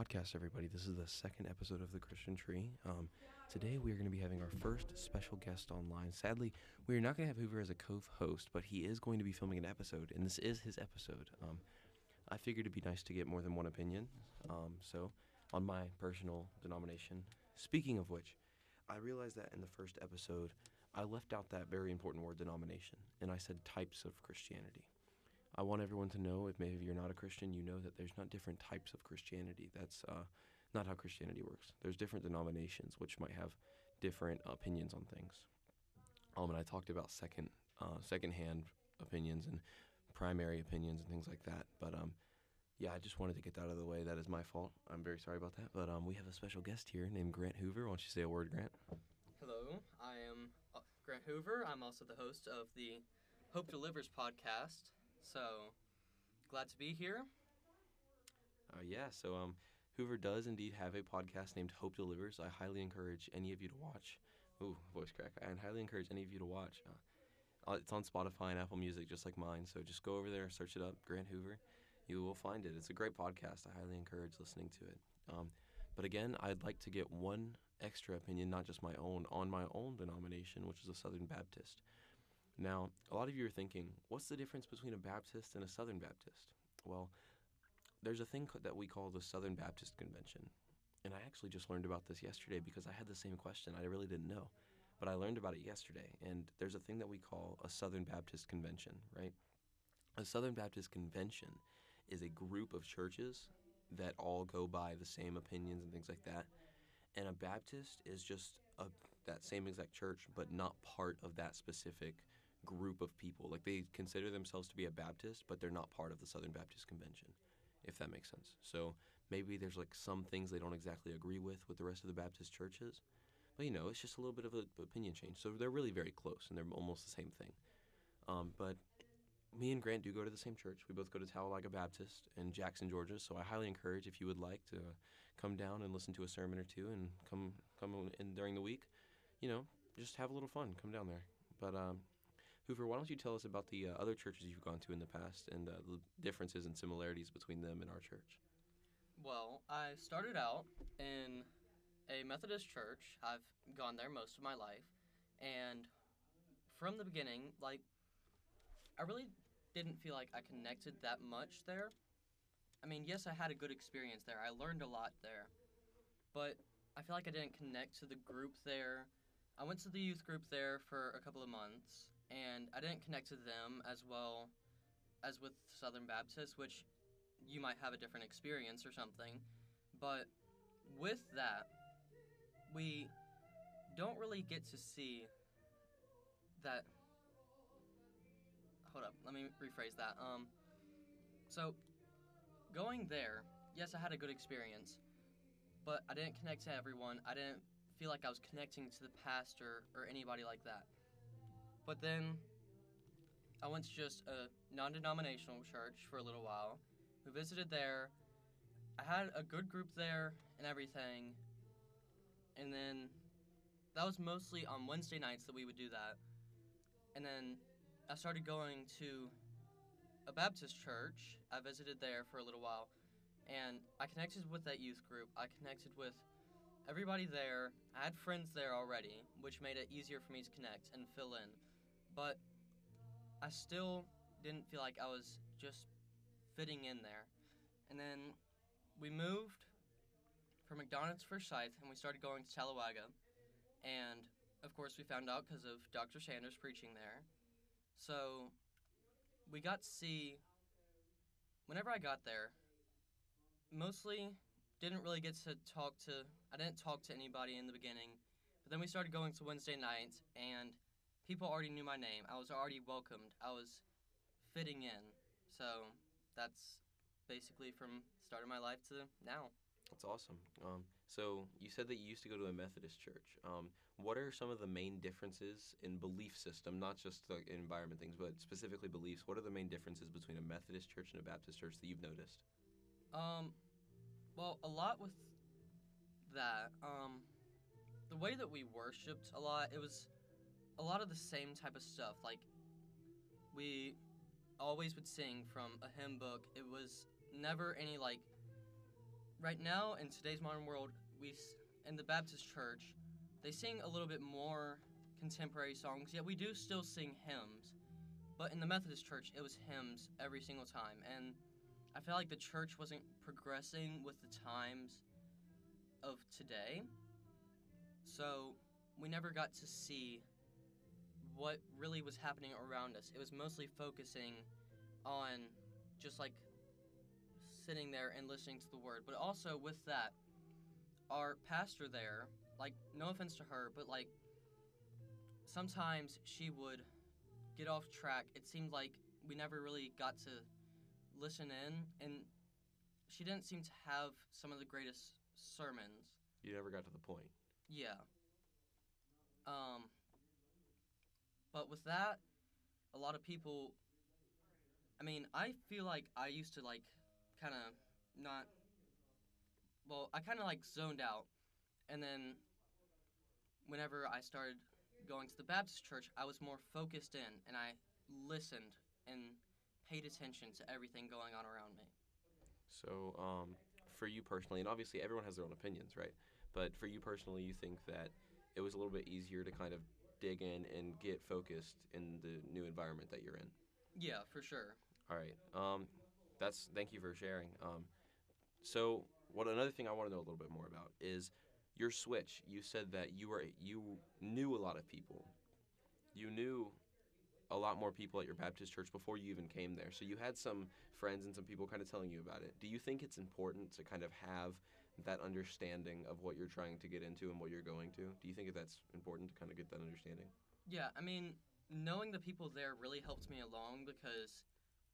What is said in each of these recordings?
podcast, everybody. This is the second episode of the Christian Tree. Um, today, we are going to be having our first special guest online. Sadly, we are not going to have Hoover as a co-host, but he is going to be filming an episode, and this is his episode. Um, I figured it'd be nice to get more than one opinion. Um, so, on my personal denomination, speaking of which, I realized that in the first episode, I left out that very important word, denomination, and I said types of Christianity. I want everyone to know if maybe you're not a Christian, you know that there's not different types of Christianity. That's uh, not how Christianity works. There's different denominations which might have different opinions on things. Um, and I talked about second, uh, secondhand opinions and primary opinions and things like that. But um, yeah, I just wanted to get that out of the way. That is my fault. I'm very sorry about that. But um, we have a special guest here named Grant Hoover. Why don't you say a word, Grant? Hello, I am uh, Grant Hoover. I'm also the host of the Hope Delivers podcast. So, glad to be here. Uh, yeah, so um, Hoover does indeed have a podcast named Hope Delivers. I highly encourage any of you to watch. Ooh, voice crack. I highly encourage any of you to watch. Uh, uh, it's on Spotify and Apple Music, just like mine. So just go over there, search it up, Grant Hoover. You will find it. It's a great podcast. I highly encourage listening to it. Um, but again, I'd like to get one extra opinion, not just my own, on my own denomination, which is a Southern Baptist. Now, a lot of you are thinking, what's the difference between a Baptist and a Southern Baptist? Well, there's a thing that we call the Southern Baptist Convention. And I actually just learned about this yesterday because I had the same question. I really didn't know. But I learned about it yesterday. And there's a thing that we call a Southern Baptist Convention, right? A Southern Baptist Convention is a group of churches that all go by the same opinions and things like that. And a Baptist is just a, that same exact church, but not part of that specific group of people. Like they consider themselves to be a Baptist, but they're not part of the Southern Baptist Convention, if that makes sense. So maybe there's like some things they don't exactly agree with with the rest of the Baptist churches, but you know, it's just a little bit of an opinion change. So they're really very close and they're almost the same thing. Um, but me and Grant do go to the same church. We both go to Talladega Baptist in Jackson, Georgia. So I highly encourage if you would like to come down and listen to a sermon or two and come come in during the week, you know, just have a little fun. Come down there. But um, Hoover, why don't you tell us about the uh, other churches you've gone to in the past and uh, the differences and similarities between them and our church? Well, I started out in a Methodist church. I've gone there most of my life. And from the beginning, like, I really didn't feel like I connected that much there. I mean, yes, I had a good experience there. I learned a lot there. But I feel like I didn't connect to the group there. I went to the youth group there for a couple of months, and I didn't connect to them as well as with Southern Baptist, which you might have a different experience or something. But with that, we don't really get to see that. Hold up, let me rephrase that. Um, so going there, yes, I had a good experience, but I didn't connect to everyone. I didn't feel like I was connecting to the pastor or anybody like that. But then I went to just a non denominational church for a little while. We visited there. I had a good group there and everything. And then that was mostly on Wednesday nights that we would do that. And then I started going to a Baptist church. I visited there for a little while. And I connected with that youth group. I connected with everybody there. I had friends there already, which made it easier for me to connect and fill in. But I still didn't feel like I was just fitting in there. And then we moved from McDonald's Forsyth and we started going to Talladega. And of course, we found out because of Dr. Sanders preaching there. So we got to see, whenever I got there, mostly didn't really get to talk to, I didn't talk to anybody in the beginning. But then we started going to Wednesday nights and people already knew my name. I was already welcomed. I was fitting in. So that's basically from start of my life to now. That's awesome. Um, so you said that you used to go to a Methodist church. Um, what are some of the main differences in belief system, not just the environment things, but specifically beliefs? What are the main differences between a Methodist church and a Baptist church that you've noticed? Um, well, a lot with that. Um, the way that we worshipped a lot, it was a lot of the same type of stuff. Like we always would sing from a hymn book. It was never any like right now in today's modern world, we in the Baptist church, they sing a little bit more contemporary songs. Yet we do still sing hymns, but in the Methodist church, it was hymns every single time, and I felt like the church wasn't progressing with the times of today. So we never got to see what really was happening around us. It was mostly focusing on just like sitting there and listening to the word. But also with that, our pastor there, like no offense to her, but like sometimes she would get off track. It seemed like we never really got to listen in and she didn't seem to have some of the greatest sermons. You never got to the point. Yeah. Um but with that, a lot of people I mean, I feel like I used to like kind of not well, I kind of like zoned out. And then whenever I started going to the Baptist church, I was more focused in and I listened and paid attention to everything going on around me. So, um, for you personally, and obviously everyone has their own opinions, right? But for you personally, you think that it was a little bit easier to kind of dig in and get focused in the new environment that you're in. Yeah, for sure. All right. Um, that's thank you for sharing. Um, so what another thing I want to know a little bit more about is your switch. You said that you were you knew a lot of people. You knew a lot more people at your Baptist church before you even came there. So you had some friends and some people kind of telling you about it. Do you think it's important to kind of have that understanding of what you're trying to get into and what you're going to? Do you think that that's important to kind of get that understanding? Yeah, I mean, knowing the people there really helped me along because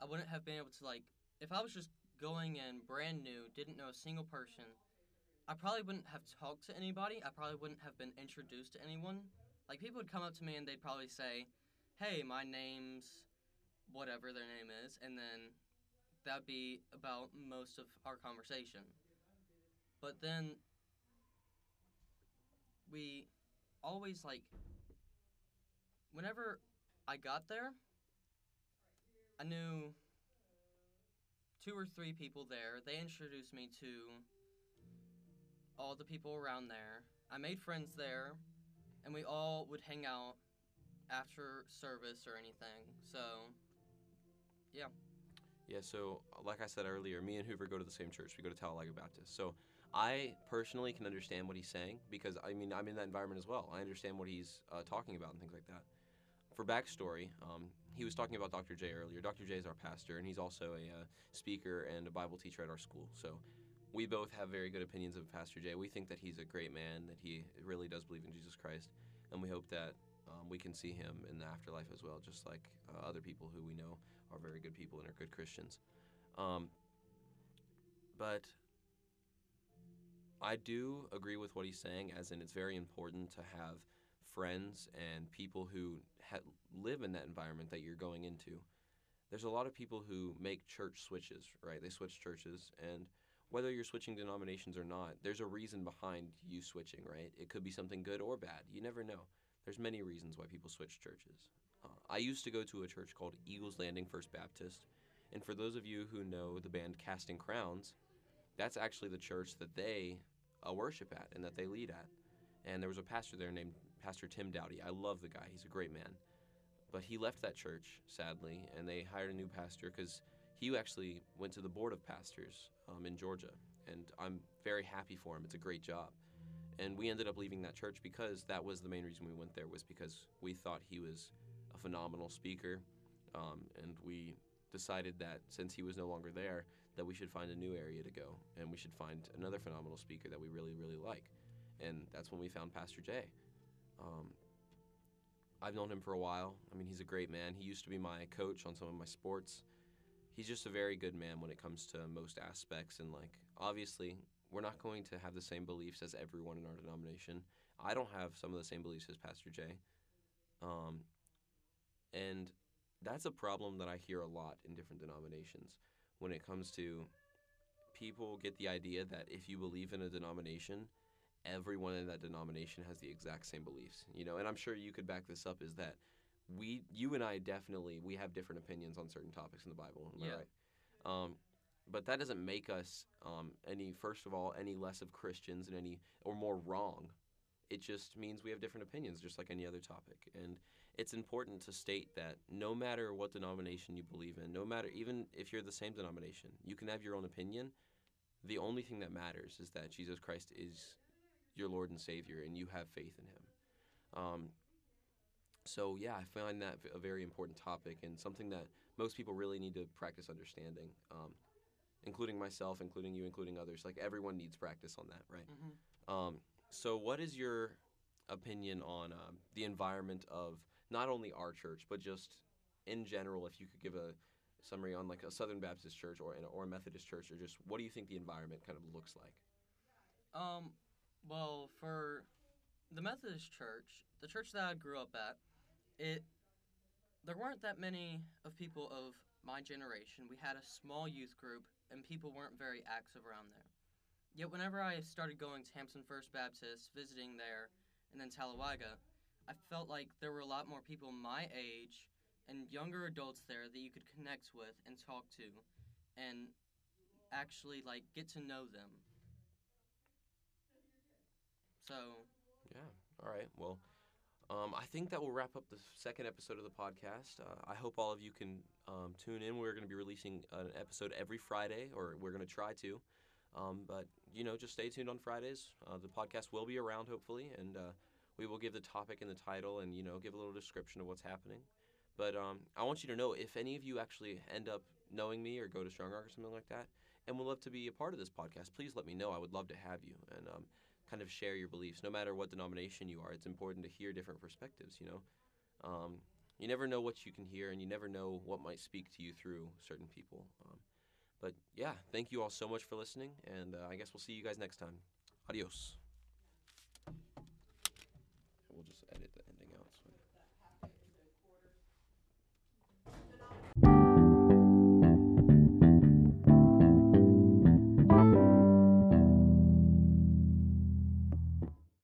I wouldn't have been able to like if I was just going in brand new, didn't know a single person, I probably wouldn't have talked to anybody. I probably wouldn't have been introduced to anyone. Like people would come up to me and they'd probably say, "Hey, my name's whatever their name is," and then that'd be about most of our conversation. But then we always like whenever I got there, I knew two or three people there. They introduced me to all the people around there. I made friends there, and we all would hang out after service or anything. So, Yeah, Yeah, so like I said earlier, me and Hoover go to the same church. We go to Talladega Baptist. So I personally can understand what he's saying because I mean I'm in that environment as well. I understand what he's uh, talking about and things like that. For backstory, um, he was talking about Dr. J earlier. Dr. J is our pastor, and he's also a uh, speaker and a Bible teacher at our school. So we both have very good opinions of Pastor J. We think that he's a great man, that he really does believe in Jesus Christ, and we hope that um, we can see him in the afterlife as well, just like uh, other people who we know are very good people and are good Christians. Um, but I do agree with what he's saying, as in it's very important to have friends and people who ha- live in that environment that you're going into. There's a lot of people who make church switches, right? They switch churches, and whether you're switching denominations or not, there's a reason behind you switching, right? It could be something good or bad. You never know. There's many reasons why people switch churches. Uh, I used to go to a church called Eagles Landing First Baptist, and for those of you who know the band Casting Crowns, that's actually the church that they uh, worship at and that they lead at. And there was a pastor there named Pastor Tim Dowdy. I love the guy, he's a great man. But he left that church, sadly, and they hired a new pastor because he actually went to the board of pastors um, in Georgia. And I'm very happy for him. It's a great job. And we ended up leaving that church because that was the main reason we went there was because we thought he was a phenomenal speaker. Um, and we decided that since he was no longer there, that we should find a new area to go and we should find another phenomenal speaker that we really, really like. And that's when we found Pastor Jay. Um, I've known him for a while. I mean, he's a great man. He used to be my coach on some of my sports. He's just a very good man when it comes to most aspects. And, like, obviously, we're not going to have the same beliefs as everyone in our denomination. I don't have some of the same beliefs as Pastor Jay. Um, and that's a problem that I hear a lot in different denominations when it comes to people get the idea that if you believe in a denomination, everyone in that denomination has the exact same beliefs. You know, and I'm sure you could back this up is that we you and I definitely we have different opinions on certain topics in the Bible. Am I Yeah. right? Um, but that doesn't make us um, any first of all any less of Christians and any or more wrong. It just means we have different opinions, just like any other topic. And it's important to state that no matter what denomination you believe in, no matter even if you're the same denomination, you can have your own opinion. The only thing that matters is that Jesus Christ is your Lord and Savior, and you have faith in Him. Um, so yeah, I find that a very important topic and something that most people really need to practice understanding, um, including myself, including you, including others. Like everyone needs practice on that, right? hmm Um, so, what is your opinion on um, the environment of not only our church, but just in general? If you could give a summary on like a Southern Baptist church or or a Methodist church, or just what do you think the environment kind of looks like? Um, well, for the Methodist church, the church that I grew up at, it there weren't that many of people of my generation. We had a small youth group, and people weren't very active around there. Yet, whenever I started going to Hampton First Baptist, visiting there, and then Talawaga, I felt like there were a lot more people my age and younger adults there that you could connect with and talk to, and actually like get to know them. So Yeah. All right. Well, um, I think that will wrap up the second episode of the podcast. Uh, I hope all of you can um, tune in. We're going to be releasing an episode every Friday, or we're going to try to. Um, but you know, just stay tuned on Fridays. Uh, the podcast will be around, hopefully, and uh, we will give the topic and the title, and you know, give a little description of what's happening. But um, I want you to know if any of you actually end up knowing me or go to Strong Rock or something like that, and would love to be a part of this podcast, please let me know. I would love to have you and um, kind of share your beliefs. No matter what denomination you are, it's important to hear different perspectives. You know, um, you never know what you can hear, and you never know what might speak to you through certain people. Um, but yeah, thank you all so much for listening, and uh, I guess we'll see you guys next time. Adios. We'll just edit the ending.